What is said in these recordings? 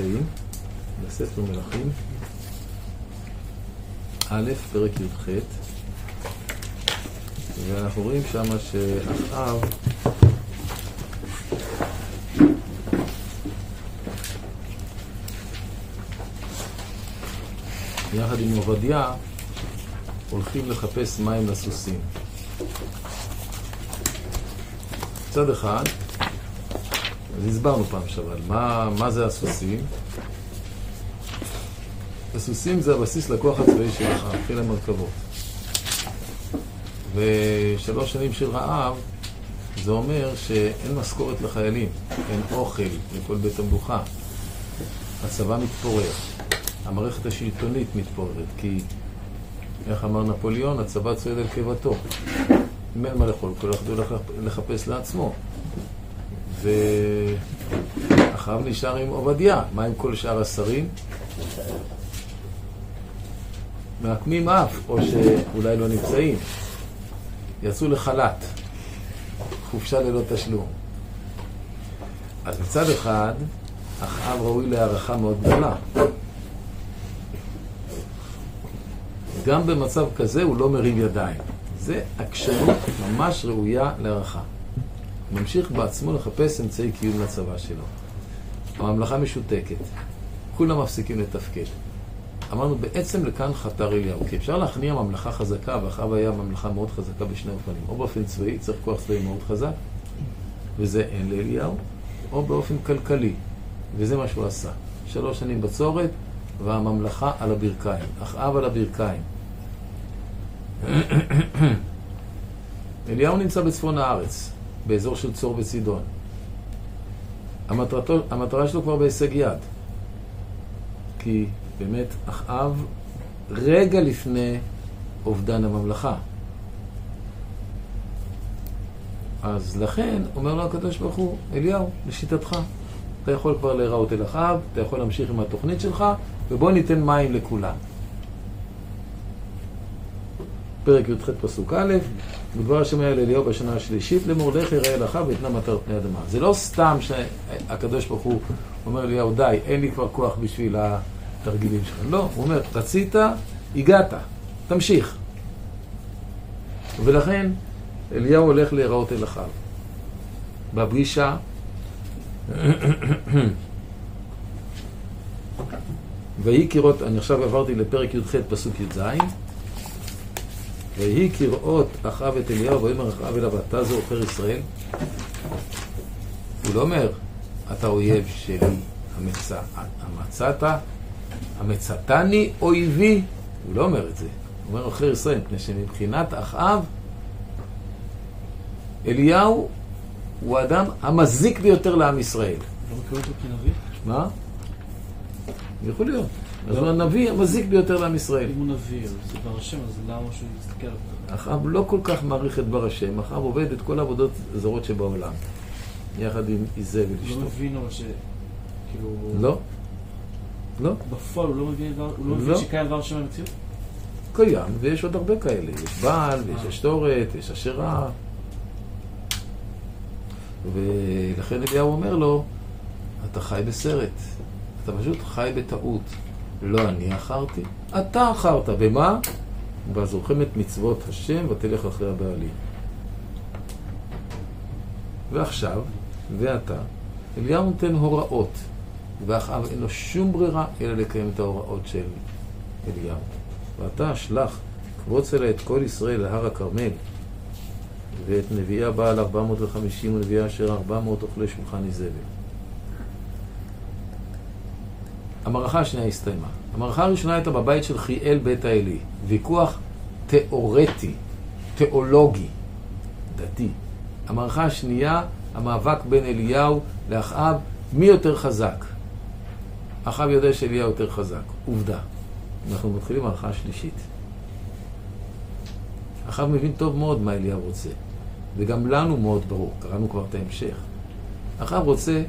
נמצאים בספר מלכים, א', פרק י"ח, ואנחנו רואים שמה שאחאב יחד עם עובדיה הולכים לחפש מים לסוסים. מצד אחד, אז הסברנו פעם שעבר, מה, מה זה הסוסים? הסוסים זה הבסיס לכוח הצבאי שלך, חיל המרכבות. ושלוש שנים של רעב, זה אומר שאין משכורת לחיילים, אין אוכל לכל בית המלוכה. הצבא מתפורר, המערכת השלטונית מתפוררת, כי, איך אמר נפוליאון, הצבא צועד על קיבתו. אם אין מה לאכול, כולם יחדו לחפש לעצמו. ואחריו נשאר עם עובדיה. מה עם כל שאר השרים? מעקמים אף, או שאולי לא נמצאים. יצאו לחל"ת, חופשה ללא תשלום. אז מצד אחד, אחאב ראוי להערכה מאוד גדולה. גם במצב כזה הוא לא מרים ידיים. זה עקשנות ממש ראויה להערכה. ממשיך בעצמו לחפש אמצעי קיום לצבא שלו. הממלכה משותקת, כולם מפסיקים לתפקד. אמרנו, בעצם לכאן חתר אליהו, כי אפשר להכניע ממלכה חזקה, ואחריו היה ממלכה מאוד חזקה בשני אופנים. או באופן צבאי, צריך כוח צבאי מאוד חזק, וזה אין לאליהו, או באופן כלכלי, וזה מה שהוא עשה. שלוש שנים בצורת, והממלכה על הברכיים, אחאב על הברכיים. אליהו נמצא בצפון הארץ, באזור של צור וצידון. המטרתו, המטרה שלו כבר בהישג יד. כי באמת אחאב רגע לפני אובדן הממלכה. אז לכן אומר לו הקדוש ברוך הוא, אליהו, לשיטתך, אתה יכול כבר להיראות אל אחאב, אתה יכול להמשיך עם התוכנית שלך, ובוא ניתן מים לכולם. פרק י"ח פסוק א', בדבר השם היה לאליהו בשנה השלישית, למרדכי ראה לך ויתנה מטר פני אדמה. זה לא סתם שהקדוש ברוך הוא אומר אליהו, די, אין לי כבר כוח בשביל התרגילים שלך. לא, הוא אומר, רצית, הגעת, תמשיך. ולכן אליהו הולך להיראות אל אחיו. בפגישה ויהי כראות, אני עכשיו עברתי לפרק י"ח פסוק י"ז ויהי כראות אחאב את אליהו, ויאמר אחאב אליו, אתה זה עוכר ישראל? הוא לא אומר, אתה אויב שלי, המצא, המצאת, המצאתני אויבי. הוא לא אומר את זה. הוא אומר עוכר ישראל, מפני שמבחינת אחאב, אליהו הוא האדם המזיק ביותר לעם ישראל. לא מכיר אותו כנביא? מה? יכול להיות. אז הוא הנביא המזיק ביותר לעם ישראל. אם הוא נביא, זה בר השם, אז למה שהוא יסתכל עליו? אחאב לא כל כך מעריך את בר השם, אחאב עובד את כל העבודות הזרות שבעולם, יחד עם איזבל הוא אשתו. לא מבין אבל ש... כאילו... לא, לא, בפועל הוא לא מבין הוא לא לא. מבין שקיים דבר השם במציאות? קיים, ויש עוד הרבה כאלה. יש בעל, ויש אשתורת, יש אשרה. ולכן אליהו אומר לו, אתה חי בסרט. אתה פשוט חי בטעות. לא אני אחרתי, אתה אחרת. במה? בזוכם את מצוות השם ותלך אחרי הבעלים. ועכשיו, ואתה, אליהו נותן הוראות, ואחאב אין לו שום ברירה אלא לקיים את ההוראות של אליהו. ואתה שלח קבוץ אלה את כל ישראל להר הכרמל, ואת נביאי הבעל 450 ונביאי אשר 400 אוכלי שולחן איזבל. המערכה השנייה הסתיימה. המערכה הראשונה הייתה בבית של חיאל בית האלי. ויכוח תיאורטי, תיאולוגי, דתי. המערכה השנייה, המאבק בין אליהו לאחאב, מי יותר חזק? אחאב יודע שאליהו יותר חזק. עובדה. אנחנו מתחילים מערכה השלישית. אחאב מבין טוב מאוד מה אליהו רוצה. וגם לנו מאוד ברור, קראנו כבר את ההמשך. אחאב רוצה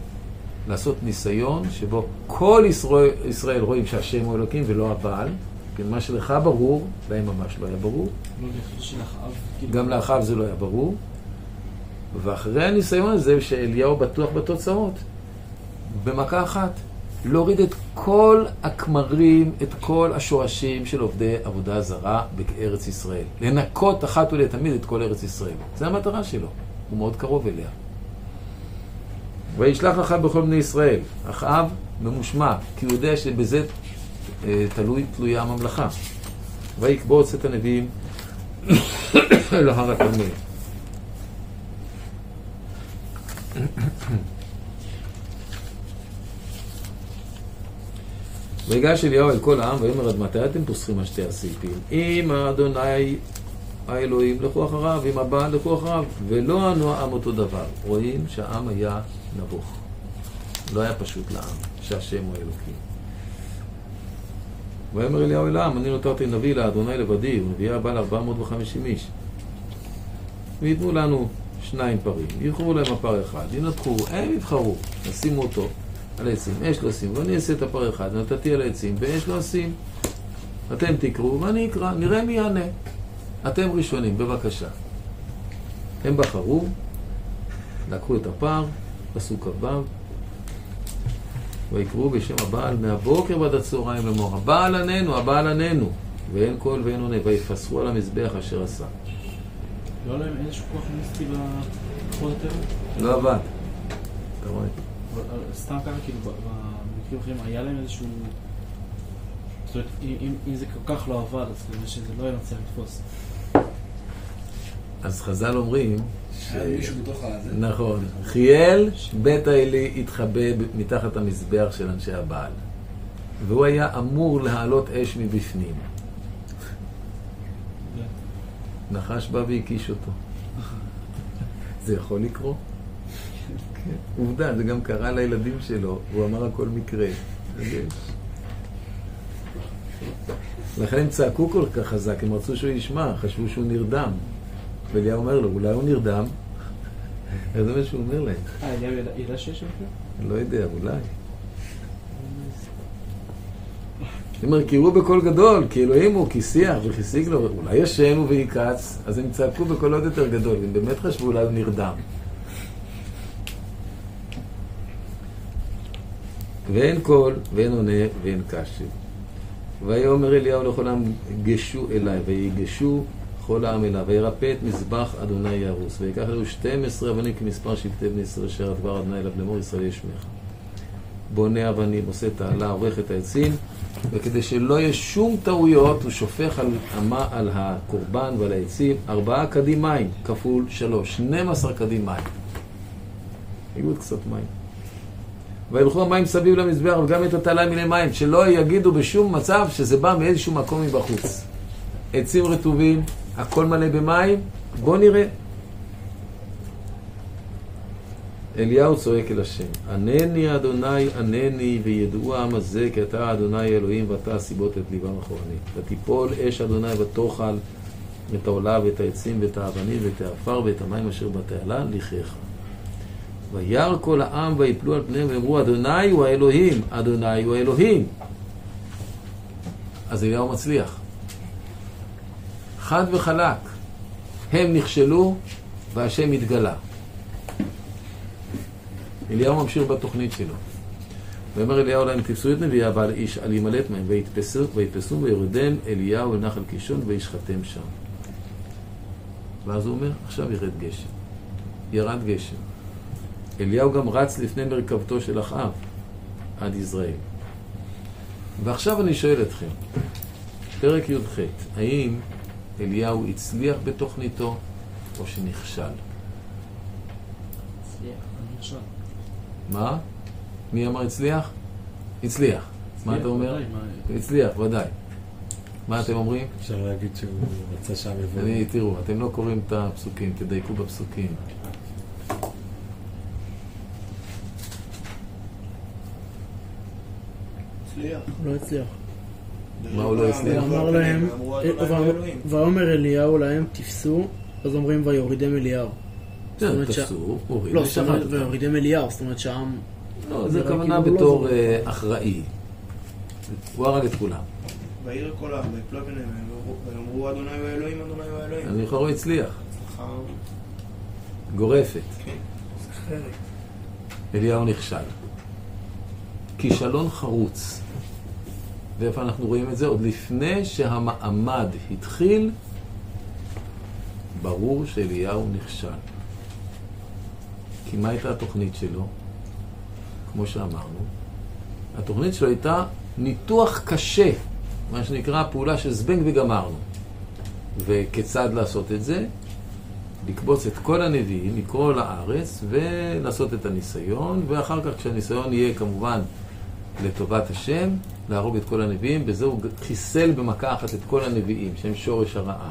לעשות ניסיון שבו כל ישראל, ישראל רואים שהשם הוא אלוקים ולא הבעל. כן, מה שלך ברור, להם ממש לא היה ברור. לא. כאילו- גם לאחאב זה לא היה ברור. ואחרי הניסיון הזה, שאליהו בטוח בתוצאות, במכה אחת, להוריד את כל הכמרים, את כל השורשים של עובדי עבודה זרה בארץ ישראל. לנקות אחת ולתמיד את כל ארץ ישראל. זו המטרה שלו, הוא מאוד קרוב אליה. וישלח אחאב בכל בני ישראל. אחאב ממושמע, כי הוא יודע שבזה אה, תלוי, תלויה הממלכה. ויקבוץ את הנביאים להר הכרמל. ויגש אליהו אל כל העם ויאמר עד מתי אתם פוסחים שתי הסעיפים? אם האדוני האלוהים לכו אחריו, אם הבעל לכו אחריו, ולא ענו העם אותו דבר. רואים שהעם היה נבוך. לא היה פשוט לעם, שהשם הוא האלוקים. ויאמר אליהו אל העם, אני נותרתי נביא לאדוני לבדי, ונביאה לארבע מאות וחמישים איש. ויתנו לנו שניים פרים, יבחרו להם הפר אחד, ינתחו, הם יבחרו, ישימו אותו על העצים, אש לא אשים, ואני אעשה את הפר אחד, נתתי על העצים, ואש לא אשים. אתם תקראו ואני אקרא, נראה מי יענה. אתם ראשונים, בבקשה. הם בחרו, לקחו את הפר, פסוק כ"ו, ויקראו בשם הבעל מהבוקר ועד הצהריים לאמור, הבעל עננו, הבעל עננו, ואין קול ואין עונה, ויפסחו על המזבח אשר עשה. לא היה להם איזשהו כוח מיסטי בכוחות הטבע? לא עבד. אתה רואה? סתם ככה, כאילו, במקרים אחרים, היה להם איזשהו... זאת אומרת, אם זה כל כך לא עבד, אז כנראה שזה לא היה מצליח לתפוס. אז חז"ל אומרים, ש... היה מישהו בתוך הזה. נכון, חיאל בית האלי התחבא מתחת המזבח של אנשי הבעל. והוא היה אמור להעלות אש מבפנים. נחש בא והקיש אותו. זה יכול לקרות? עובדה, זה גם קרה לילדים שלו, הוא אמר הכל מקרה. לכן הם צעקו כל כך חזק, הם רצו שהוא ישמע, חשבו שהוא נרדם. ואליהו אומר לו, אולי הוא נרדם? זה מה שהוא אומר להם. אה, אליהו ידע- שיש? אני לא יודע, אולי. אומר, קראו בקול גדול, כי אלוהים הוא, כי שיח וכי סיגלו, אולי ישן ויקץ, אז הם צעקו בקול עוד יותר גדול, הם באמת חשבו אולי הוא נרדם. ואין קול, ואין עונה, ואין קשב. ויאמר אליהו לכל העם, גשו אליי, ויגשו כל העם אליו, וירפא את מזבח אדוני יהרוס, ויקח אלו 12 אבנים כמספר שבטי בני ישראל אשר הדבר אדוני אליו לאמור ישראל ישמך. בונה אבנים, עושה תעלה, עורך את העצים, וכדי שלא יהיה שום טעויות, הוא שופך על, המה, על הקורבן ועל העצים ארבעה כדים מים, כפול שלוש, 12 כדים מים. היו עוד קצת מים. וילכו המים סביב למזבח וגם את התעלה מיני מים, שלא יגידו בשום מצב שזה בא מאיזשהו מקום מבחוץ. עצים רטובים, הכל מלא במים, בוא נראה. אליהו צועק אל השם, ענני אדוני ענני וידעו העם הזה כי אתה אדוני אלוהים ואתה הסיבות את ליבם אחורנית. ותיפול אש אדוני ותאכל את העולה ואת העצים ואת האבנים ואת העפר ואת המים אשר בתעלה לחייך. וירא כל העם ויפלו על פניהם ואמרו אדוני הוא האלוהים, אדוני הוא האלוהים. אז אליהו מצליח. חד וחלק. הם נכשלו והשם התגלה. אליהו ממשיך בתוכנית שלו. ואומר אליהו להם, תפסו את נביאי הבעל איש על ימלט מהם, ויתפסו, ויתפסו וירדם אליהו אל נחל קישון וישחטם שם. ואז הוא אומר, עכשיו ירד גשם. ירד גשם. אליהו גם רץ לפני מרכבתו של אחאב עד יזרעאל. ועכשיו אני שואל אתכם, פרק י"ח, האם אליהו הצליח בתוכניתו או שנכשל? הצליח, נכשל. מה? מי אמר הצליח? הצליח. מה אתה אומר? ודאי, מה- הצליח, ודאי. מה אתם אומרים? אפשר להגיד שהוא רצה שם יבוא. אני, תראו, אתם לא קוראים את הפסוקים, תדייקו בפסוקים. הצליח. לא הצליח. מה הוא לא הצליח? הוא אמר להם, אה, אדוני ואמר- ואלוהים. ויאמר אליהו להם תפסו, אז אומרים ויורידם אליהו. כן, תפסו, הוריד לא. ויורידם אליהו, זאת אומרת שהעם... לא, זה כוונה כאילו הוא לא בתור. אה, אחראי. הוא הרג את כולם. וירא כל העם ויפלו ביניהם ויאמרו אדוני ואלוהים אדוני ואלוהים. אני יכול לומר הצליח. הצלחה גורפת. אחרת. אליהו נכשל. כישלון חרוץ. ואיפה אנחנו רואים את זה? עוד לפני שהמעמד התחיל, ברור שאליהו נכשל. כי מה הייתה התוכנית שלו? כמו שאמרנו, התוכנית שלו הייתה ניתוח קשה, מה שנקרא פעולה של זבנג וגמרנו. וכיצד לעשות את זה? לקבוץ את כל הנביאים, לקרוא לארץ ולעשות את הניסיון, ואחר כך כשהניסיון יהיה כמובן לטובת השם, להרוג את כל הנביאים, בזה הוא חיסל במכה אחת את כל הנביאים, שהם שורש הרעה.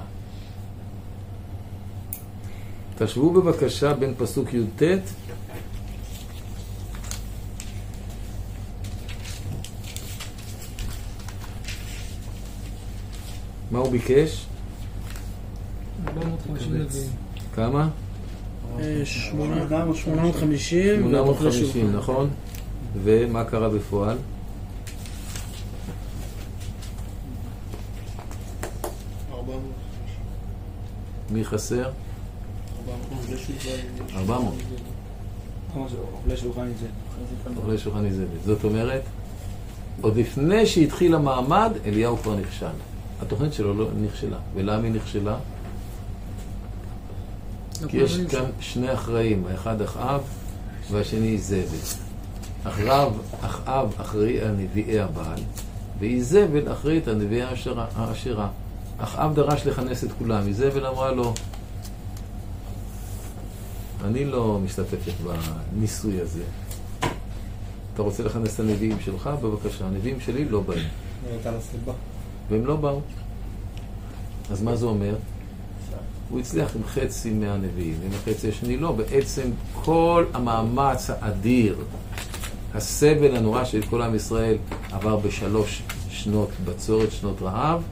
תשוו בבקשה בין פסוק י"ט מה הוא ביקש? 450 נביאים. כמה? אה, שמונה- 850 850, נכון? ומה קרה בפועל? מי חסר? ארבע 400. כמו זה, אוכלי שולחן איזבט. זאת אומרת, עוד לפני שהתחיל המעמד, אליהו כבר נכשל. התוכנית שלו לא נכשלה. ולמה היא נכשלה? כי יש כאן שני אחראים, האחד אחאב והשני איזבל. אחאב, אחאב אחראי על נביאי הבעל, ואיזבל אחראית על נביאי העשרה- העשירה. אחאב דרש לכנס את כולם, איזבל אמרה לו, אני לא משתתפת בניסוי הזה. אתה רוצה לכנס את הנביאים שלך? בבקשה. הנביאים שלי לא באים. הייתה לה סיבה. והם לא באו. אז מה זה אומר? הוא הצליח עם חצי מהנביאים, עם החצי השני לא. בעצם כל המאמץ האדיר, הסבל הנורא של כל עם ישראל עבר בשלוש שנות בצורת, שנות רעב,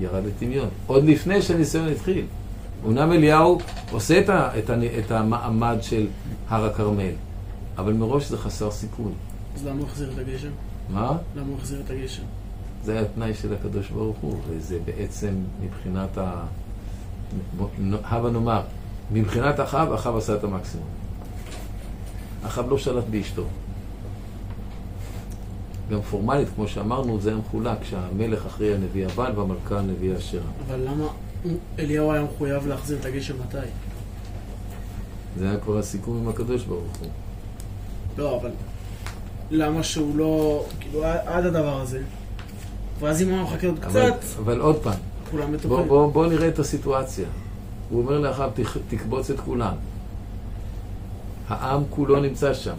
ירד לטמיון. עוד לפני שהניסיון התחיל. אמנם אליהו עושה את, ה, את, ה, את המעמד של הר הכרמל, אבל מראש זה חסר סיכוי. אז למה הוא החזיר את הגשם? מה? למה הוא החזיר את הגשם? זה היה התנאי של הקדוש ברוך הוא, וזה בעצם מבחינת ה... הבה נאמר, מבחינת אחאב, אחאב עשה את המקסימום. אחאב לא שלט באשתו. גם פורמלית, כמו שאמרנו, זה היה מחולק, שהמלך אחראי על נביא הבעל והמלכה על נביא האשרה. אבל למה אליהו היה מחויב להחזיר את הגשם מתי? זה היה כבר הסיכום עם הקדוש ברוך הוא. לא, אבל למה שהוא לא... כאילו, עד הדבר הזה. ואז אם הוא היה מחכה עוד אבל, קצת, אבל עוד פעם, כולם בוא. בוא, בוא נראה את הסיטואציה. הוא אומר "תכ- תקבוץ את כולם. העם כולו נמצא שם.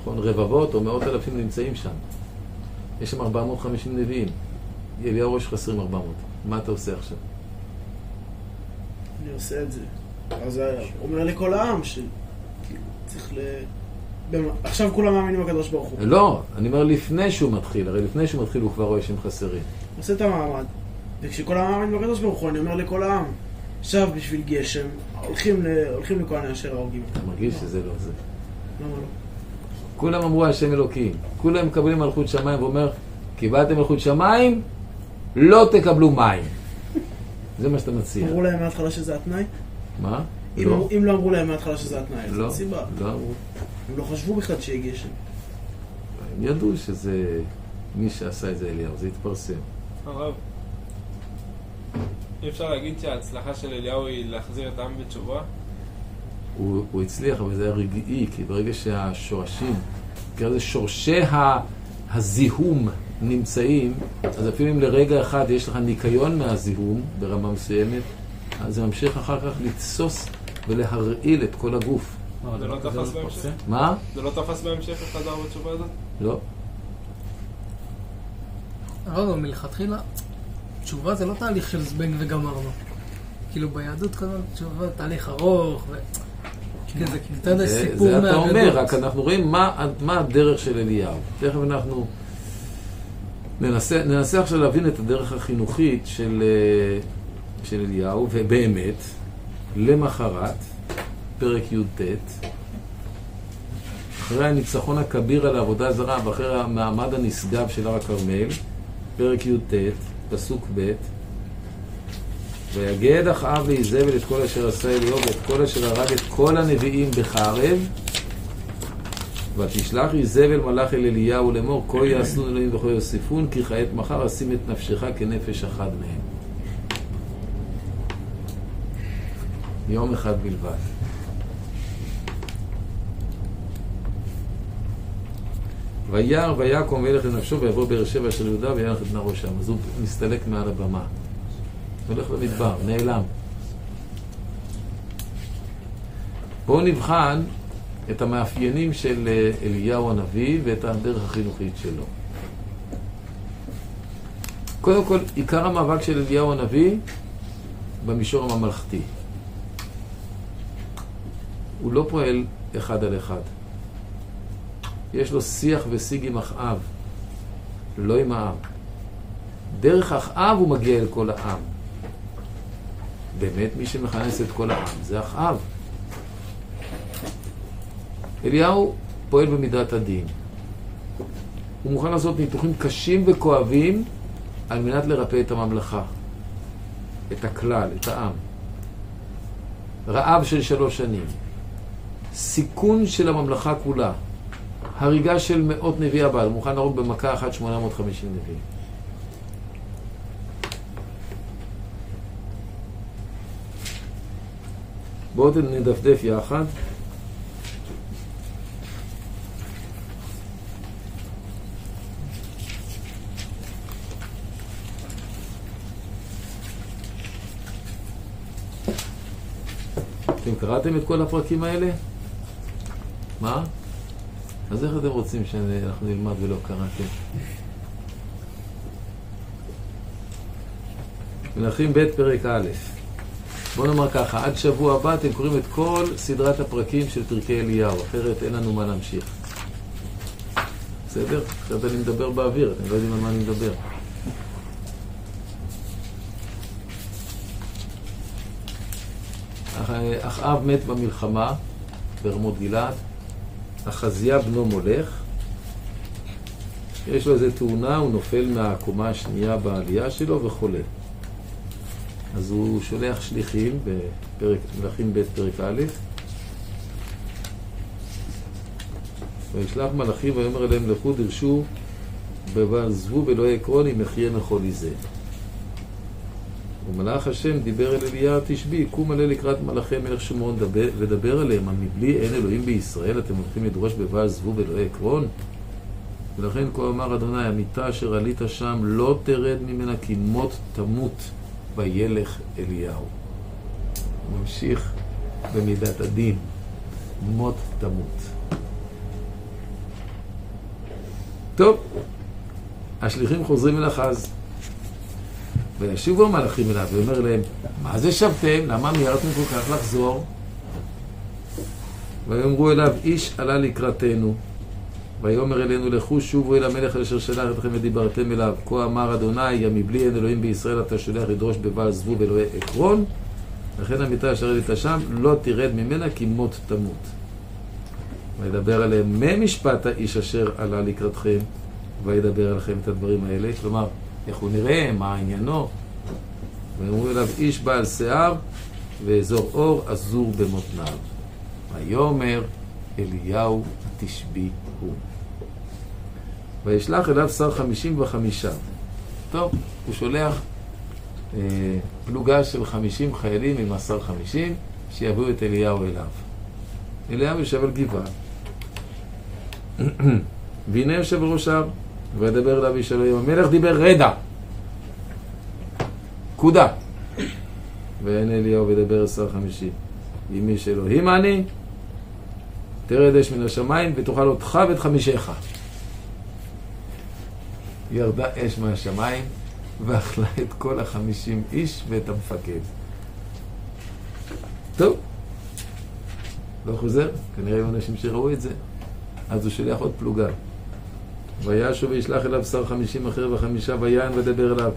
נכון? רבבות או מאות אלפים נמצאים שם. יש שם 450 נביאים. אליהו רואה שחסרים 400. מה אתה עושה עכשיו? אני עושה את זה. אז הוא אומר לכל העם ש... כאילו, ל... עכשיו כולם מאמינים בקדוש ברוך הוא. לא, אני אומר לפני שהוא מתחיל. הרי לפני שהוא מתחיל הוא כבר רואה שהם חסרים. עושה את המעמד. וכשכל העם מאמין בקדוש ברוך הוא, אני אומר לכל העם, עכשיו בשביל גשם, הולכים, ל... הולכים לכהני אשר ההורגים אתה. מרגיש שזה לא זה. למה לא? כולם אמרו השם אלוקים. כולם מקבלים מלכות שמיים ואומר, קיבלתם מלכות שמיים, לא תקבלו מים. זה מה שאתה מציע. אמרו להם מההתחלה שזה התנאי? מה? אם, לא. אמרו- אם לא אמרו להם מההתחלה שזה התנאי, לא, אין סיבה. לא אמרו. הם לא חשבו בכלל שיהיה גשם. הם ידעו שזה מי שעשה את זה אליהו, זה התפרסם. הרב, אי אפשר להגיד שההצלחה של אליהו היא להחזיר את העם בתשובה? הוא, הוא הצליח, אבל זה היה רגעי, כי ברגע שהשורשים, נקרא לזה שורשי ה, הזיהום נמצאים, אז אפילו אם לרגע אחד יש לך ניקיון מהזיהום ברמה מסוימת, אז זה ממשיך אחר כך לתסוס ולהרעיל את כל הגוף. זה לא תפס בהמשך? מה? זה לא תפס בהמשך את חזר בתשובה הזאת? לא. הרב, אבל מלכתחילה, תשובה זה לא תהליך של זבנג וגמרנו. כאילו ביהדות כל הזמן תשובה תהליך ארוך, ו... כן, זה אתה יודע, זה, סיפור זה אתה אומר, מהאגדות. רק אנחנו רואים מה, מה הדרך של אליהו. תכף אנחנו ננסה, ננסה עכשיו להבין את הדרך החינוכית של, אה, של אליהו, ובאמת, למחרת, פרק י"ט, אחרי הניצחון הכביר על העבודה הזרה ואחרי המעמד הנשגב של הר הכרמל, פרק י"ט, פסוק ב', ויגד אחאב לאיזבל את כל אשר עשה אליהו ואת כל אשר הרג את כל הנביאים בחרב ותשלח איזבל מלאך אל אליהו לאמור כה יעשו אלוהים וכה יוסיפון כי כעת מחר אשים את נפשך כנפש אחד מהם. יום אחד בלבד. וירא ויקום וילך לנפשו ויבוא באר שבע של יהודה וילך את נערו שם. אז הוא מסתלק מעל הבמה. הולך למדבר, נעלם. בואו נבחן את המאפיינים של אה, אליהו הנביא ואת הדרך החינוכית שלו. קודם כל, עיקר המאבק של אליהו הנביא במישור הממלכתי. הוא לא פועל אחד על אחד. יש לו שיח ושיג עם אחאב, לא עם העם. דרך אחאב הוא מגיע אל כל העם. באמת מי שמכנס את כל העם זה אחאב. אליהו פועל במידת הדין. הוא מוכן לעשות ניתוחים קשים וכואבים על מנת לרפא את הממלכה, את הכלל, את העם. רעב של שלוש שנים, סיכון של הממלכה כולה, הריגה של מאות נביאי הבעל, מוכן להרוג במכה אחת 850 נביאים. בואו נדפדף יחד. אתם קראתם את כל הפרקים האלה? מה? אז איך אתם רוצים שאנחנו נלמד ולא קראתם? מלכים ב' פרק א'. בואו נאמר ככה, עד שבוע הבא אתם קוראים את כל סדרת הפרקים של פרקי אליהו, אחרת אין לנו מה להמשיך. בסדר? עכשיו אני מדבר באוויר, אתם לא יודעים על מה אני מדבר. אחאב מת במלחמה ברמות גלעד, אחזיה בנו מולך, יש לו איזה תאונה, הוא נופל מהקומה השנייה בעלייה שלו וחולה. אז הוא שולח שליחים בפרק, מלכים ב' פרק א', וישלח מלאכים ויאמר אליהם לכו דרשו ועזבו ולא עקרון אם אחיה מחולי זה. ומלאך השם דיבר אל אליה תשבי, קום עלה לקראת מלאכי מלך שומרון ודבר עליהם, מבלי אין אלוהים בישראל, אתם הולכים לדרוש בבעל זבוב אלוהי עקרון? ולכן כה אמר אדוני, המיטה אשר עלית שם לא תרד ממנה כי מות תמות וילך אליהו. ממשיך במידת הדין, מות תמות. טוב, השליחים חוזרים אל אחז. וישובו המלאכים אליו, ואומר להם, מה זה שבתם? למה מיהרתם כל כך לחזור? ויאמרו אליו, איש עלה לקראתנו, ויאמר אלינו, לכו שובו אל המלך אשר שלח אתכם ודיברתם אליו. כה אמר אדוני, מבלי אין אלוהים בישראל אתה שולח לדרוש בבעל זבוב אלוהי עקרון, לכן המיטה אשר עלית שם, לא תרד ממנה כי מות תמות. וידבר עליהם, מה משפט האיש אשר עלה לקראתכם, וידבר עליכם את הדברים האלה. כלומר, איך הוא נראה, מה עניינו. ואמרו אליו, איש בעל שיער ואזור אור אזור במותניו. ויאמר אליהו תשבי הוא. וישלח אליו שר חמישים וחמישה. טוב, הוא שולח אה, פלוגה של חמישים חיילים עם השר חמישים, שיביאו את אליהו אליו. אליהו יושב על גבעה. והנה יושב בראש ההר. וידבר אליו איש אלוהים, המלך דיבר רדע. פקודה. ואין אליהו וידבר עשר חמישי. אם איש אלוהים אני, תרד אש מן השמיים ותאכל אותך ואת חמישיך. ירדה אש מהשמיים ואכלה את כל החמישים איש ואת המפקד. טוב, לא חוזר, כנראה היו אנשים שראו את זה. אז הוא שולח עוד פלוגה. וישוב וישלח אליו שר חמישים אחר וחמישה ויען ודבר אליו.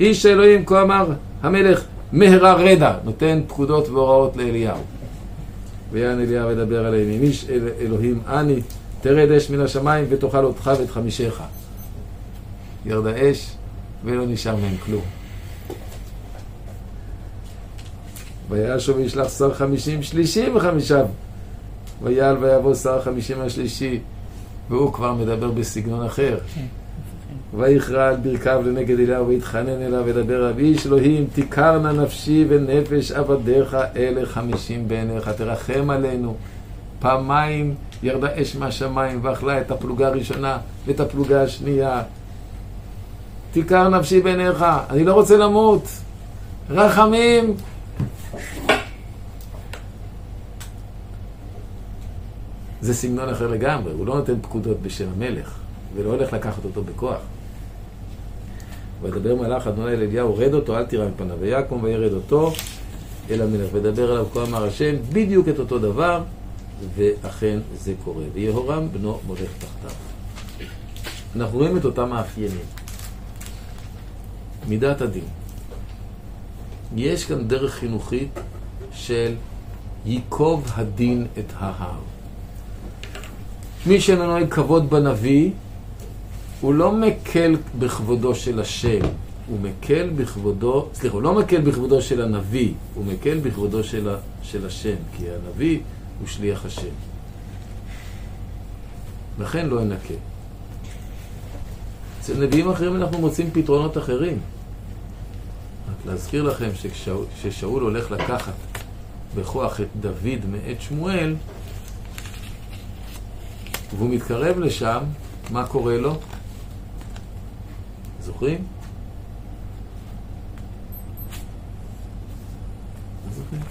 איש האלוהים, כה אמר המלך, מהרה רדע, נותן פקודות והוראות לאליהו. ויען אליהו ודבר עליהם, אם איש אל, אלוהים אני, תרד אש מן השמיים ותאכל אותך ואת חמישיך. ירדה אש ולא נשאר מהם כלום. וישוב וישלח שר חמישים שלישי וחמישיו. ויעל ויבוא שר חמישים השלישי והוא כבר מדבר בסגנון אחר. ויכרע על ברכיו לנגד אליהו ויתחנן אליו וידבר אליו איש אלוהים תיכרנה נפשי ונפש עבדיך אלה חמישים בעיניך תרחם עלינו פעמיים ירדה אש מהשמיים ואכלה את הפלוגה הראשונה ואת הפלוגה השנייה תיכר נפשי בעיניך אני לא רוצה למות רחמים זה סגנון אחר לגמרי, הוא לא נותן פקודות בשם המלך ולא הולך לקחת אותו בכוח וידבר מלאך אדוני אל אליהו, רד אותו, אל תירא מפניו. ויקום וירד אותו אל המלך, וידבר אליו כה אמר השם, בדיוק את אותו דבר, ואכן זה קורה. ויהורם בנו מולך תחתיו. אנחנו רואים את אותם מאפיינים. מידת הדין. יש כאן דרך חינוכית של ייקוב הדין את ההר. מי שנוהג כבוד בנביא, הוא לא מקל בכבודו של השם, הוא מקל בכבודו, סליחה, הוא לא מקל בכבודו של הנביא, הוא מקל בכבודו של, ה, של השם, כי הנביא הוא שליח השם. לכן לא ינקה. אצל נביאים אחרים אנחנו מוצאים פתרונות אחרים. להזכיר לכם שכששאול הולך לקחת בכוח את דוד מאת שמואל, והוא מתקרב לשם, מה קורה לו? זוכרים? זוכרים?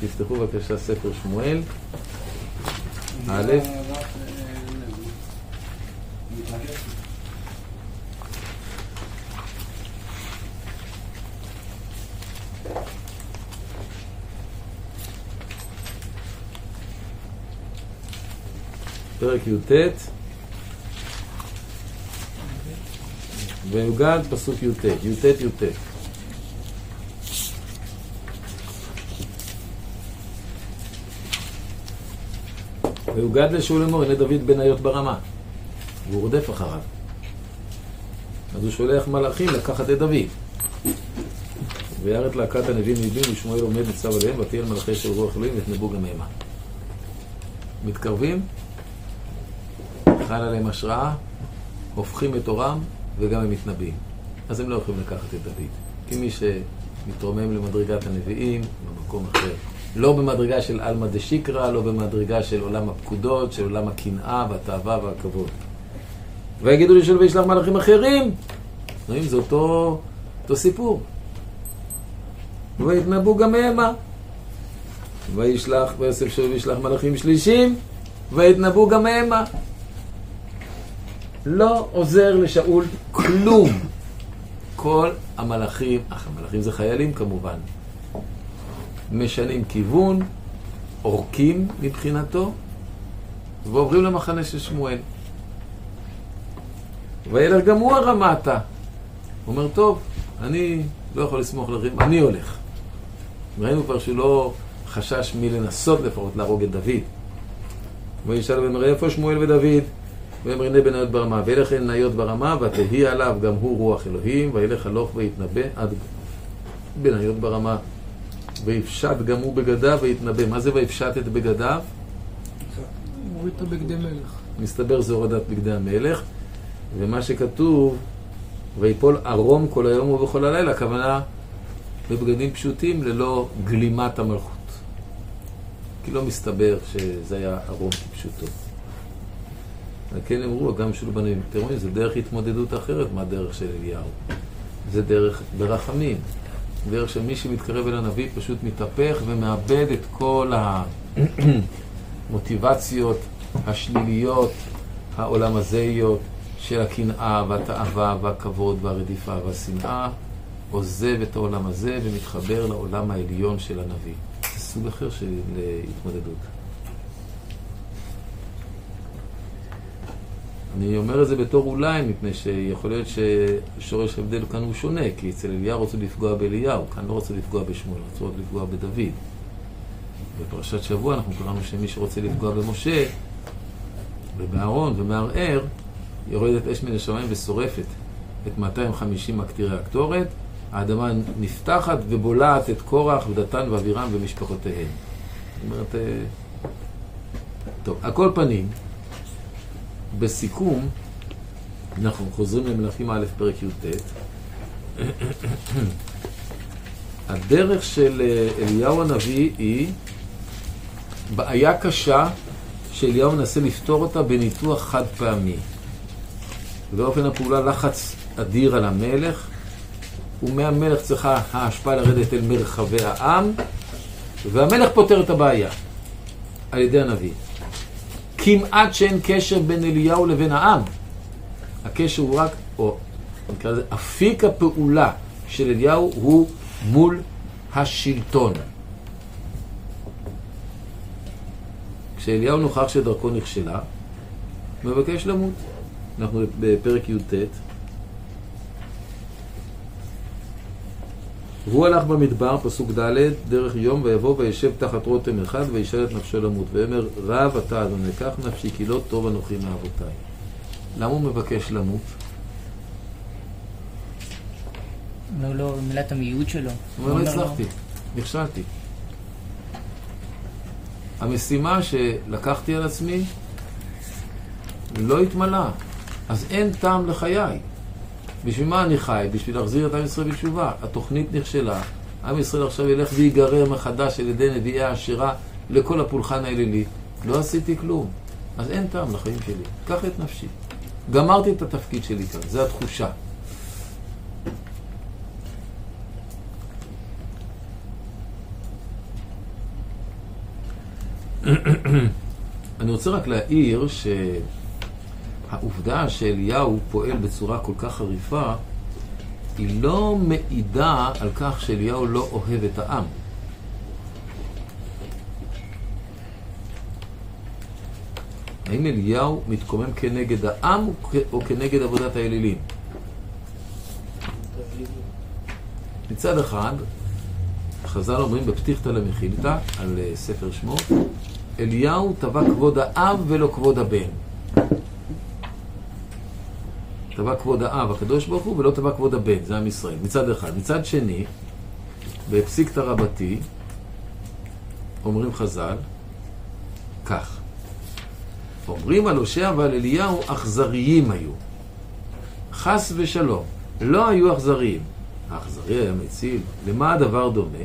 תפתחו בבקשה ספר שמואל, א', פרק י"ט ויוגד פסוק י"ט, י"ט י"ט. ויוגד לשאול לאמור, הנה דוד בן היות ברמה, והוא רודף אחריו. אז הוא שולח מלאכים לקחת את דוד. וירא את להקת הנביאים נביאים, ושמואל עומד ניצב עליהם, ותהיה על מלאכי של רוח אלוהים ואת נבוג המהמה. מתקרבים, חל עליהם השראה, הופכים את עורם, וגם הם מתנבאים. אז הם לא יכולים לקחת את דוד. כי מי שמתרומם למדרגת הנביאים, במקום אחר. לא במדרגה של עלמא דשיקרא, לא במדרגה של עולם הפקודות, של עולם הקנאה והתאווה והכבוד. ויגידו לי שלו וישלח מלאכים אחרים. רואים, זה אותו, אותו סיפור. ויתנבאו גם המה. וישלח, ויוסף שלו וישלח מלאכים שלישים, ויתנבאו גם המה. לא עוזר לשאול כלום. כל המלאכים, אך המלאכים זה חיילים כמובן, משנים כיוון, עורקים מבחינתו, ועוברים למחנה של שמואל. וילך גם הוא הרמתה. הוא אומר, טוב, אני לא יכול לסמוך אחרים, אני הולך. ראינו כבר שהוא לא חשש מלנסות לפחות להרוג את דוד. וישאל ויאמר, איפה שמואל ודוד? ויאמר הנה בניות ברמה, וילך אל ניות ברמה, ותהי עליו גם הוא רוח אלוהים, וילך הלוך ויתנבא עד בניות ברמה. ויפשט גם הוא בגדיו ויתנבא. מה זה ויפשט את בגדיו? הוריד את הבגדי מלך. מסתבר זה הורדת בגדי המלך, ומה שכתוב, ויפול ערום כל היום ובכל הלילה, הכוונה בבגדים פשוטים ללא גלימת המלכות. כי לא מסתבר שזה היה ערום כפשוטו. כן אמרו, גם שלו בנים, רואים, זה דרך התמודדות אחרת מהדרך של אליהו. זה דרך ברחמים. דרך של מי שמתקרב אל הנביא פשוט מתהפך ומאבד את כל המוטיבציות השליליות, העולם הזהיות של הקנאה והתאווה והכבוד והרדיפה והשנאה, עוזב את העולם הזה ומתחבר לעולם העליון של הנביא. זה סוג אחר של התמודדות. אני אומר את זה בתור אולי, מפני שיכול להיות ששורש ההבדל כאן הוא שונה, כי אצל אליהו רצו לפגוע באליהו, כאן לא רצו לפגוע בשמואל, רצו רק לפגוע בדוד. בפרשת שבוע אנחנו קראנו שמי שרוצה לפגוע במשה ובאהרון ומערער, יורדת אש מן השמיים ושורפת את 250 מקטירי הקטורת, האדמה נפתחת ובולעת את קורח ודתן ואבירם ומשפחותיהם. זאת אומרת, אה, טוב, על כל פנים, בסיכום, אנחנו חוזרים למלכים א', פרק י"ט. הדרך של אה, אליהו הנביא היא בעיה קשה שאליהו מנסה לפתור אותה בניתוח חד פעמי. ובאופן הפעולה לחץ אדיר על המלך, ומהמלך צריכה ההשפעה לרדת אל מרחבי העם, והמלך פותר את הבעיה על ידי הנביא. כמעט שאין קשר בין אליהו לבין העם. הקשר הוא רק, או נקרא לזה, אפיק הפעולה של אליהו הוא מול השלטון. כשאליהו נוכח שדרכו נכשלה, מבקש למות. אנחנו בפרק י"ט. והוא הלך במדבר, פסוק ד', דרך יום, ויבוא וישב תחת רותם אחד, וישאל את נפשו למות. ויאמר, רב אתה, אדוני, קח נפשי, כי לא טוב אנוכי מאבותיי. למה הוא מבקש למות? אומר לו, מילת המיעוט שלו. הוא אומר, לא הצלחתי, נכשלתי. המשימה שלקחתי על עצמי לא התמלאה, אז אין טעם לחיי. בשביל מה אני חי? בשביל להחזיר את עם ישראל בתשובה. התוכנית נכשלה. עם ישראל עכשיו ילך ויגרר מחדש על ידי נביאי העשירה לכל הפולחן האלילי. לא עשיתי כלום. אז אין טעם לחיים שלי. קח את נפשי. גמרתי את התפקיד שלי כאן, זו התחושה. אני רוצה רק להעיר שהעובדה שאליהו פועל בצורה כל כך חריפה, היא לא מעידה על כך שאליהו לא אוהב את העם. האם אליהו מתקומם כנגד העם או כנגד עבודת האלילים? מצד אחד, חז"ל אומרים בפתיחתא למחילתא, על אה, ספר שמות, אליהו תבע כבוד האב ולא כבוד הבן. תבע כבוד האב, הקדוש ברוך הוא, ולא תבע כבוד הבן, זה עם ישראל, מצד אחד. מצד שני, בפסיקתא רבתי, אומרים חז"ל, כך: אומרים על הושע ועל אליהו אכזריים היו. חס ושלום, לא היו אכזריים. האכזרי היה מציל. למה הדבר דומה?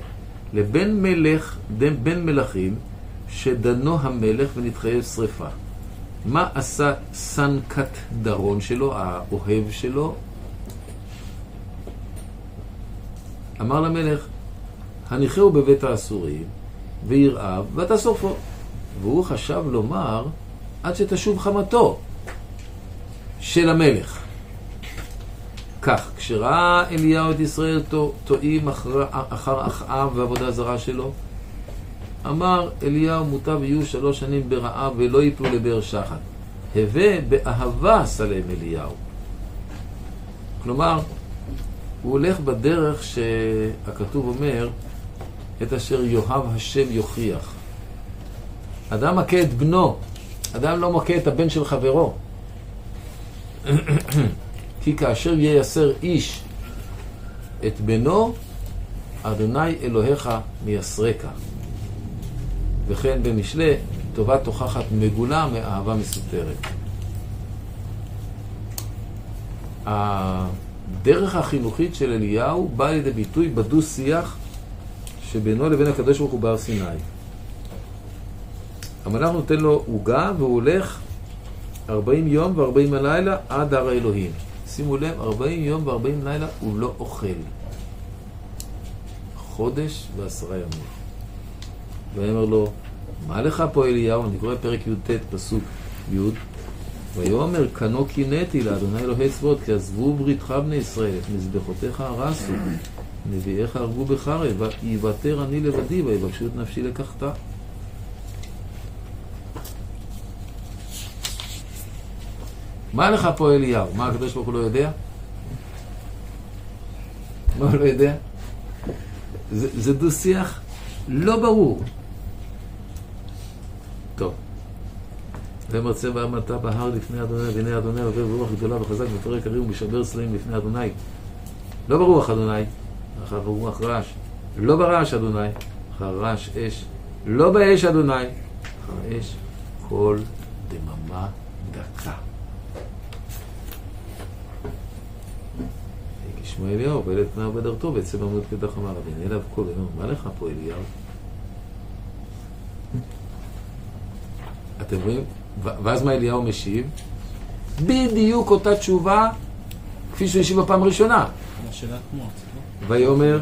לבן מלך, בן מלכים, שדנו המלך ונתחייב שרפה. מה עשה סנקת דרון שלו, האוהב שלו? אמר למלך, הניחהו בבית האסורים, וירעב, ואתה שורפו. והוא חשב לומר, עד שתשוב חמתו של המלך. כך, כשראה אליהו את ישראל טועים אחר אחאב ועבודה זרה שלו, אמר אליהו מוטב יהיו שלוש שנים ברעב ולא יפלו לבאר שחת. הווה באהבה סלם אליהו. כלומר, הוא הולך בדרך שהכתוב אומר, את אשר יאהב השם יוכיח. אדם מכה את בנו, אדם לא מכה את הבן של חברו. כי כאשר ייסר איש את בנו, אדוני אלוהיך מייסרקה. וכן במשלי, טובה תוכחת מגולה מאהבה מסותרת. הדרך החינוכית של אליהו באה לידי ביטוי בדו-שיח שבינו לבין הקדוש ברוך הוא בהר סיני. המלאך נותן לו עוגה והוא הולך 40 יום ו-40 הלילה עד הר האלוהים. שימו לב, 40 יום ו-40 לילה הוא לא אוכל. חודש ועשרה ימים. ויאמר לו, מה לך פה אליהו? אני קורא פרק י"ט, פסוק י', ויאמר קנו קינאתי לאדוני אלוהי צבאות, כי עזבו בריתך בני ישראל, את מזבחותיך הרסו, נביאיך הרגו בחרב, ויוותר אני לבדי, ויבקשו את נפשי לקחתה. מה לך פה אליהו? מה הקדוש ברוך הוא לא יודע? מה הוא לא יודע? זה, זה דו-שיח לא ברור. ומרצה צבע בהר לפני אדוני, והנה אדוני עובר ברוח גדולה וחזק ופרק הרים ומשבר סלעים לפני אדוני. לא ברוח אדוני, אחר רוח רעש. לא ברעש אדוני, אחר רעש אש. לא באש אדוני, אחר אש כל דממה דקה. שמואל אליהו, וילד פנה עובד ארתו, ויצא בעמוד פתח אמר ואין אליו קול, מה לך פה אליהו? אתם רואים? ואז מה אליהו משיב? בדיוק אותה תשובה כפי שהוא השיב בפעם הראשונה. ויאמר,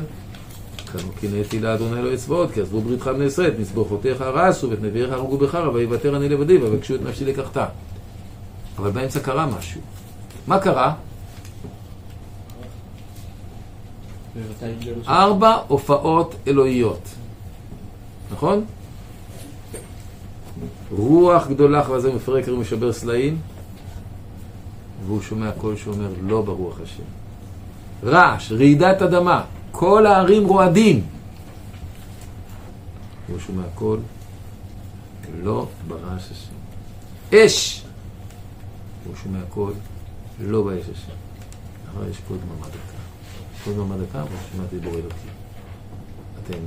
קנו קינאתי לאדוני אלוהי צבאות, כי עזבו בריתך בני ישראל, את מזבחותיך הרסו, ואת נביאיך הרגו בחרא, ויוותר אני לבדי, ויבקשו את נפשי לקחתה. אבל באמצע קרה משהו. מה קרה? ארבע הופעות אלוהיות. נכון? רוח גדולה וחזק מפרק ומשבר סלעים, והוא שומע קול שאומר לא ברוח השם. רעש, רעידת אדמה, כל ההרים רועדים. והוא שומע קול לא ברעש השם. אש! והוא שומע קול לא באש השם. אחרי האש קול דממה דקה. קול דממה דקה, והוא שומע דיבור אלוקי. אתם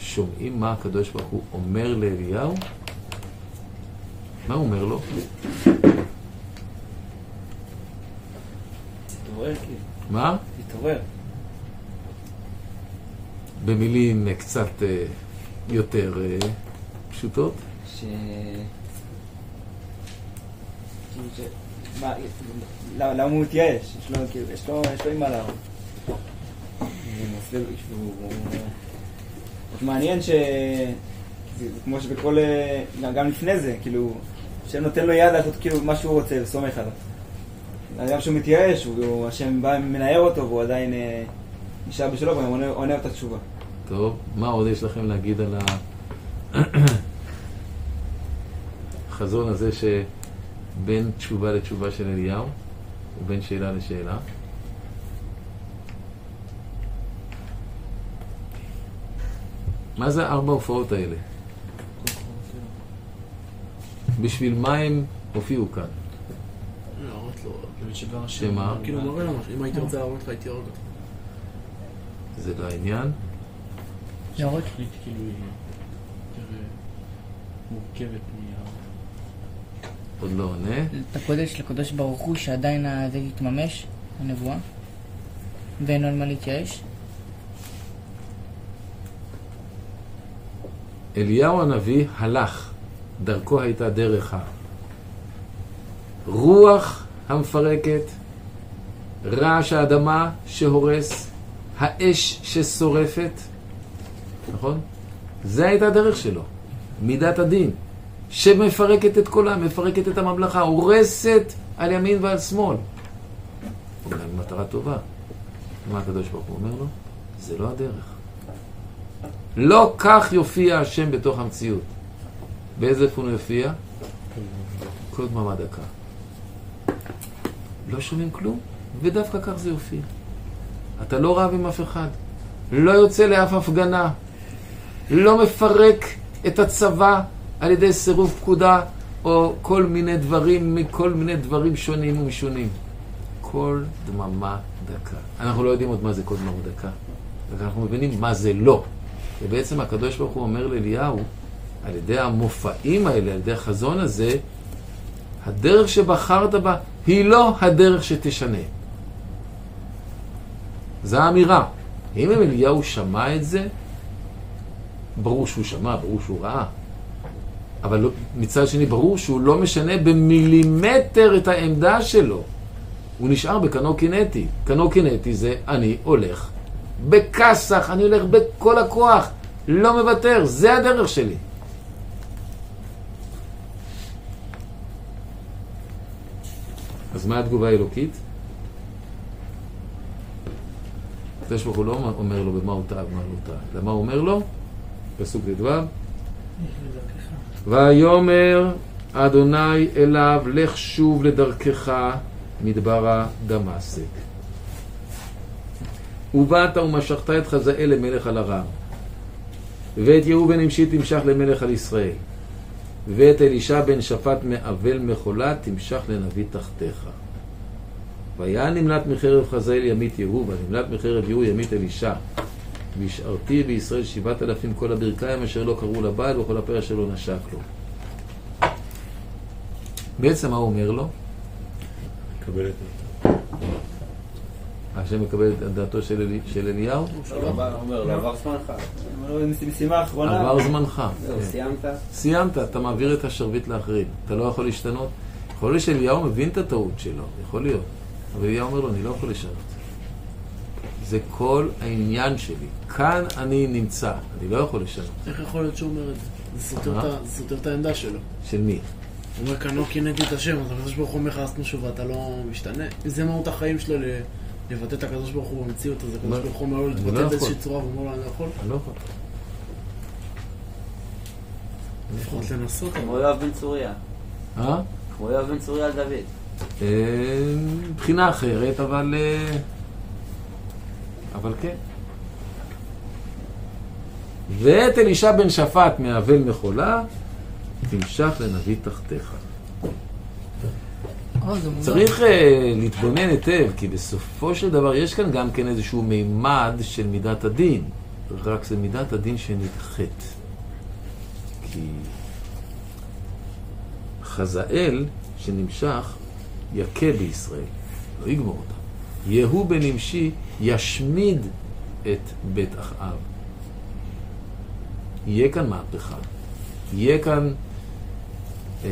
שומעים מה הקדוש ברוך הוא אומר לאליהו? מה הוא אומר לו? תתעורר כאילו, מה? תתעורר. במילים אה, קצת אה, יותר אה, פשוטות. ש... כאילו למה הוא מתייאש? יש לו, כאילו, יש לו, יש לו עם מה לעבוד. הוא מסביר, שהוא... רק מעניין ש... כמו שבכל... אה, גם- גם לפני זה, כאילו, השם נותן לו יד לעשות כאילו מה שהוא רוצה וסומך עליו. גם כשהוא מתייאש, הוא- השם בא מנער אותו והוא עדיין אה, נשאר בשלו וגם עונה- עונה את התשובה. טוב, מה עוד יש לכם להגיד על החזון הזה שבין תשובה לתשובה של אליהו ובין שאלה לשאלה? מה זה ארבע ההופעות האלה? בשביל מה הם הופיעו כאן? להראות לו, באמת שדבר השם... שמה? כאילו מראה לו משהו, אם הייתי רוצה להראות לך הייתי הורג אותך. זה לא העניין. להראות? כאילו היא יותר אה, מורכבת מה... עוד לא עונה. את הקודש לקדוש ברוך הוא שעדיין זה יתממש, הנבואה, ואין על מה להתייאש. אליהו הנביא הלך, דרכו הייתה דרך הרוח המפרקת, רעש האדמה שהורס, האש ששורפת, נכון? זה הייתה הדרך שלו, מידת הדין, שמפרקת את כולם, מפרקת את הממלכה, הורסת על ימין ועל שמאל. עם מטרה טובה. מה הקדוש ברוך הוא אומר לו? זה לא הדרך. לא כך יופיע השם בתוך המציאות. באיזה איפה הוא יופיע? כל דממה דקה. לא שומעים כלום, ודווקא כך זה יופיע. אתה לא רב עם אף אחד, לא יוצא לאף הפגנה, לא מפרק את הצבא על ידי סירוב פקודה או כל מיני דברים, מכל מיני דברים שונים ומשונים. כל דממה דקה. אנחנו לא יודעים עוד מה זה כל דממה דקה, רק אנחנו מבינים מה זה לא. ובעצם הקדוש ברוך הוא אומר לאליהו, על ידי המופעים האלה, על ידי החזון הזה, הדרך שבחרת בה היא לא הדרך שתשנה. זו האמירה. אם אליהו שמע את זה, ברור שהוא שמע, ברור שהוא ראה. אבל מצד שני, ברור שהוא לא משנה במילימטר את העמדה שלו. הוא נשאר בקנו קינטי. קנו קינטי זה אני הולך בכסח, אני הולך בכל הכוח, לא מוותר, זה הדרך שלי. אז מה התגובה האלוקית? הקדוש ברוך הוא לא אומר לו במה הוא טעה ובמה לא טעה, אלא מה הוא אומר לו? פסוק ט"ו ויאמר אדוני אליו לך שוב לדרכך מדברה דמשק ובאת ומשכת את חזאל למלך על ארם ואת יהוא בן נמשי תמשך למלך על ישראל. ואת אלישע בן שפט מאבל מחולה תמשך לנביא תחתיך. והיה נמלט מחרב חזאל ימית יהוא ונמלט מחרב יהוא ימית אלישע. והשארתי בישראל שבעת אלפים כל הברכיים אשר לא קראו לבעל וכל הפרע אשר לא נשק לו. בעצם מה הוא אומר לו? קבל את השם מקבל את דעתו של, אלי, של אליהו? לא, הוא אומר, לא עבר זמנך. אומר לו, משימה אחרונה. עבר זמנך. זהו, כן. סיימת. סיימת, אתה מעביר את השרביט לאחרים. אתה לא יכול להשתנות. יכול להיות שאליהו מבין את הטעות שלו, יכול להיות. אבל אליהו אומר לו, אני לא יכול לשנות. זה כל העניין שלי. כאן אני נמצא, אני לא יכול לשנות. איך יכול להיות שהוא אומר את זה? זה סותר? את העמדה שלו. של מי? הוא אומר, כאן לא קינאתי את השם, אז הקדוש ברוך הוא אומר לך, אז תשוב ואתה לא משתנה. זה מהות החיים שלו, ל- לבטא את הקדוש ברוך הוא במציאות, אז הקדוש מה? ברוך הוא אומר לו אני להתבטא לא באיזושהי. צורה, והוא אומר לו, אני לא יכול. אני לא יכול. לפחות לנסות. כמו יואב בן צוריה. אה? כמו יואב בן צוריה על דוד. אה, מבחינה אחרת, אבל... אה, אבל כן. ואת אלישע בן שפט מאבל מחולה, תמשך לנביא תחתיך. מוזר. צריך אה, להתבונן היטב, כי בסופו של דבר יש כאן גם כן איזשהו מימד של מידת הדין, רק זה מידת הדין שנדחית. כי חזאל שנמשך יכה בישראל, לא יגמור אותה. יהוא בן נמשי ישמיד את בית אחאב. יהיה כאן מהפכה, יהיה כאן אה,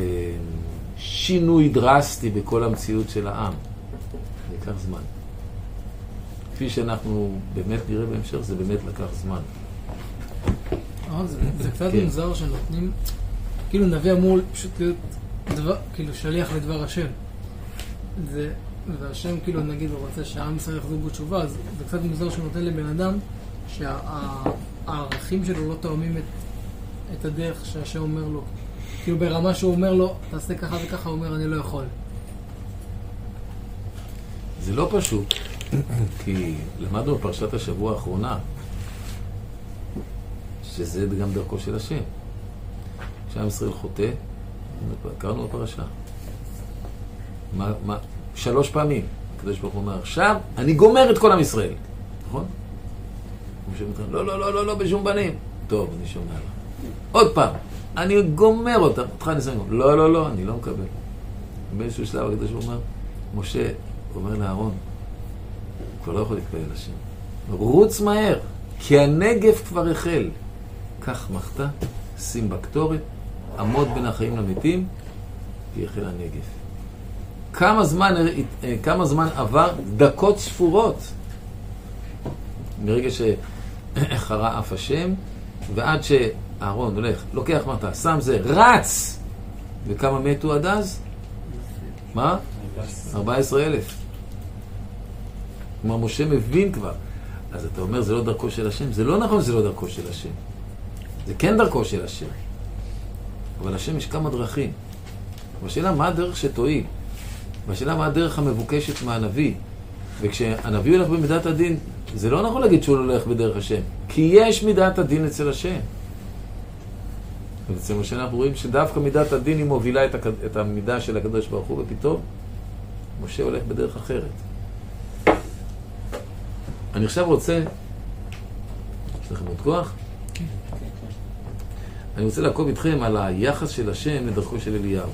שינוי דרסטי בכל המציאות של העם. זה ייקח זמן. כפי שאנחנו באמת נראה בהמשך, זה באמת לקח זמן. זה, זה קצת כן. מוזר שנותנים, כאילו נביא אמור פשוט להיות דבר, כאילו שליח לדבר השם. זה, והשם כאילו נגיד הוא רוצה שהעם ישראל יחזרו בתשובה, אז זה קצת מוזר שהוא נותן לבן אדם שהערכים שלו לא תואמים את, את הדרך שהשם אומר לו. כאילו ברמה שהוא אומר לו, תעשה ככה וככה, הוא אומר אני לא יכול. זה לא פשוט, כי למדנו בפרשת השבוע האחרונה, שזה גם דרכו של השם. כשעם ישראל חוטא, קראנו בפרשה. מה, מה, שלוש פעמים. הקדוש ברוך הוא אומר, עכשיו אני גומר את כל עם ישראל. נכון? לא, לא, לא, לא, לא, בשום פנים. טוב, אני שומע לך. עוד פעם, אני גומר אותם. אותך אני שם. לא, לא, לא, אני לא מקבל. באיזשהו שלב הקדוש ברוך הוא אומר, משה, אומר לאהרון, הוא כבר לא יכול להתפלל לשם. רוץ מהר, כי הנגף כבר החל. קח מחתה, שים בקטורת, עמוד בין החיים למתים, ויחל הנגף. כמה זמן, אה, כמה זמן עבר? דקות ספורות. מרגע שחרה אף השם, ועד שאהרון הולך, לוקח מטה, שם זה, רץ! וכמה מתו עד אז? מה? 14 אלף. כלומר, משה מבין כבר. אז אתה אומר, זה לא דרכו של השם? זה לא נכון שזה לא דרכו של השם. זה כן דרכו של השם. אבל השם יש כמה דרכים. והשאלה, מה הדרך שתועיל? והשאלה, מה הדרך המבוקשת מהנביא? וכשהנביא הולך במידת הדין, זה לא נכון להגיד שהוא לא הולך בדרך השם. כי יש מידת הדין אצל השם. ואצל משה אנחנו רואים שדווקא מידת הדין היא מובילה את, הכ... את המידה של הקדוש ברוך הוא, ופתאום משה הולך בדרך אחרת. אני עכשיו רוצה... יש לכם עוד כוח? אני רוצה לעקוב איתכם על היחס של השם לדרכו של אליהו.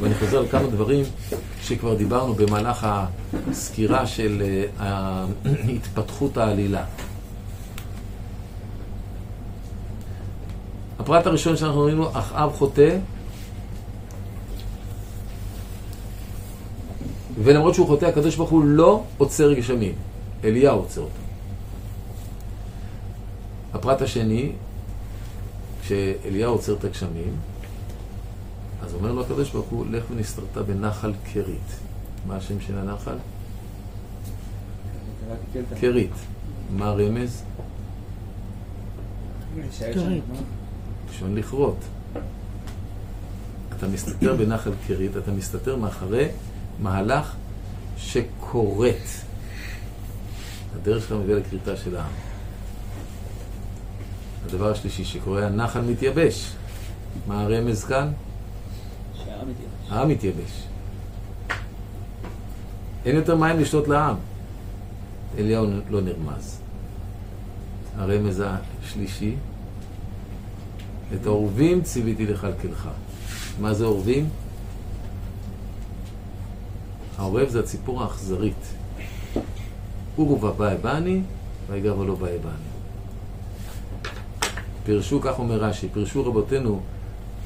ואני חוזר על כמה דברים שכבר דיברנו במהלך הסקירה של אה, התפתחות העלילה. הפרט הראשון שאנחנו ראינו, אחאב חוטא, ולמרות שהוא חוטא, הקדוש ברוך הוא לא עוצר גשמים, אליהו עוצר אותו. הפרט השני, כשאליהו עוצר את הגשמים, אז אומר לו הקדוש ברוך הוא, לך ונסתרת בנחל כרית. מה השם של הנחל? כרית. מה הרמז? כרית. לשון לכרות. אתה מסתתר בנחל כרית, אתה מסתתר מאחורי מהלך שכורת. הדרך שלך מביאה לכריתה של העם. הדבר השלישי שקורה, הנחל מתייבש. מה הרמז כאן? שהעם מתייבש. העם מתייבש. אין יותר מים לשתות לעם. אליהו לא נרמז. הרמז השלישי, את העורבים ציוויתי לכלכלך. מה זה עורבים? העורב זה הציפור האכזרית. עורבא באי בני, ויגע ולא באי בני. פירשו, כך אומר רש"י, פירשו רבותינו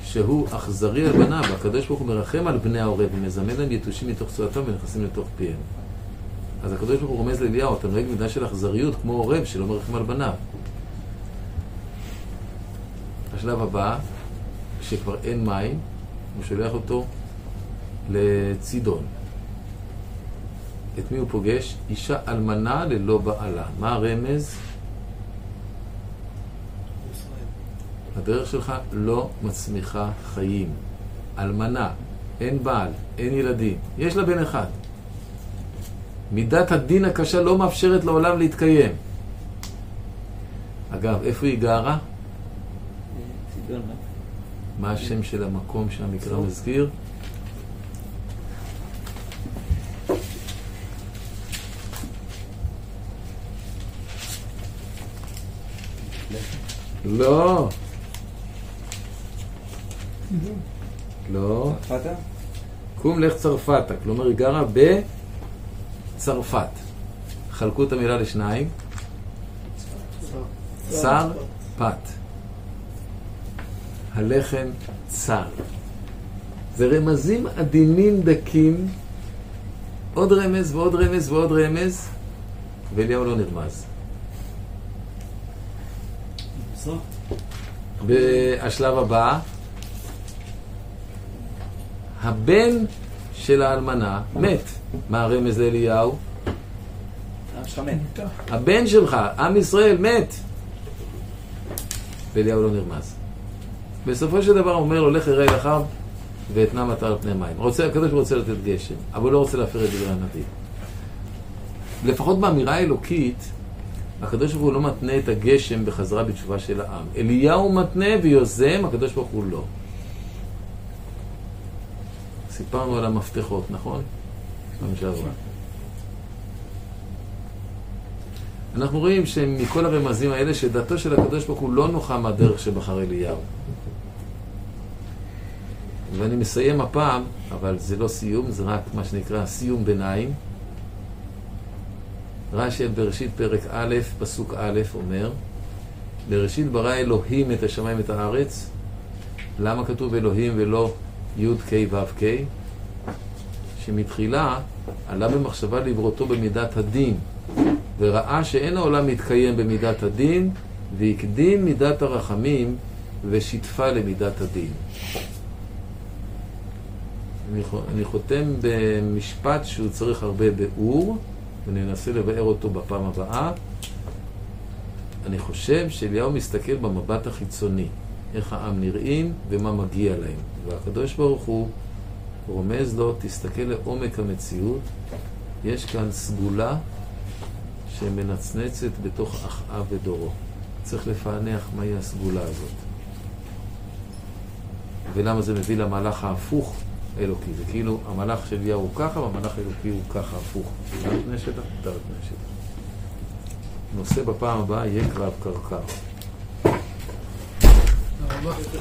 שהוא אכזרי על בניו, והקדוש ברוך הוא מרחם על בני העורב ומזמן להם יתושים מתוך צורתם ונכנסים לתוך פיהם. אז הקדוש ברוך הוא רומז לאליהו, אתה נוהג מידה של אכזריות כמו עורב שלא מרחם על בניו. השלב הבא, כשכבר אין מים, הוא שולח אותו לצידון. את מי הוא פוגש? אישה אלמנה ללא בעלה. מה הרמז? הדרך שלך לא מצמיחה חיים. אלמנה, אין בעל, אין ילדים, יש לה בן אחד. מידת הדין הקשה לא מאפשרת לעולם להתקיים. אגב, איפה היא גרה? מה השם של המקום שהמקרא מזכיר? לא. לא. צרפתה? קום לך צרפתה, כלומר היא גרה בצרפת. חלקו את המילה לשניים. צר, פת. הלחם צר. זה רמזים עדינים דקים, עוד רמז ועוד רמז ועוד רמז, ואליהו לא נרמז. בשלב הבא, הבן של האלמנה מת. מה הרמז לאליהו? הבן שלך, עם ישראל, מת. ואליהו לא נרמז. בסופו של דבר הוא אומר לו, לך יראה אל ואתנם אתה על פני מים. רוצה, הקדוש רוצה לתת גשם, אבל לא רוצה להפר את דברי הנביא. לפחות באמירה האלוקית, הקדוש ברוך הוא לא מתנה את הגשם בחזרה בתשובה של העם. אליהו מתנה ויוזם, הקדוש ברוך הוא לא. סיפרנו על המפתחות, נכון? פעם שעברה. אנחנו רואים שמכל הרמזים האלה שדעתו של הקדוש ברוך הוא לא נוחה מהדרך שבחר אליהו. ואני מסיים הפעם, אבל זה לא סיום, זה רק מה שנקרא סיום ביניים. רש"י בראשית פרק א', פסוק א', אומר בראשית ברא אלוהים את השמיים ואת הארץ. למה כתוב אלוהים ולא י' ק' ו' ק'? שמתחילה עלה במחשבה לבראותו במידת הדין, וראה שאין העולם מתקיים במידת הדין, והקדים מידת הרחמים ושיתפה למידת הדין. אני חותם במשפט שהוא צריך הרבה ביאור, ואני אנסה לבאר אותו בפעם הבאה. אני חושב שאליהו מסתכל במבט החיצוני, איך העם נראים ומה מגיע להם. והקדוש ברוך הוא רומז לו, תסתכל לעומק המציאות, יש כאן סגולה שמנצנצת בתוך אחאב ודורו. צריך לפענח מהי הסגולה הזאת. ולמה זה מביא למהלך ההפוך האלוקי. זה כאילו המהלך של אליהו הוא ככה והמהלך האלוקי הוא ככה הפוך. מותר פני שטח, מותר פני שטח. נושא בפעם הבאה יהיה קרב קרקר. תודה רבה.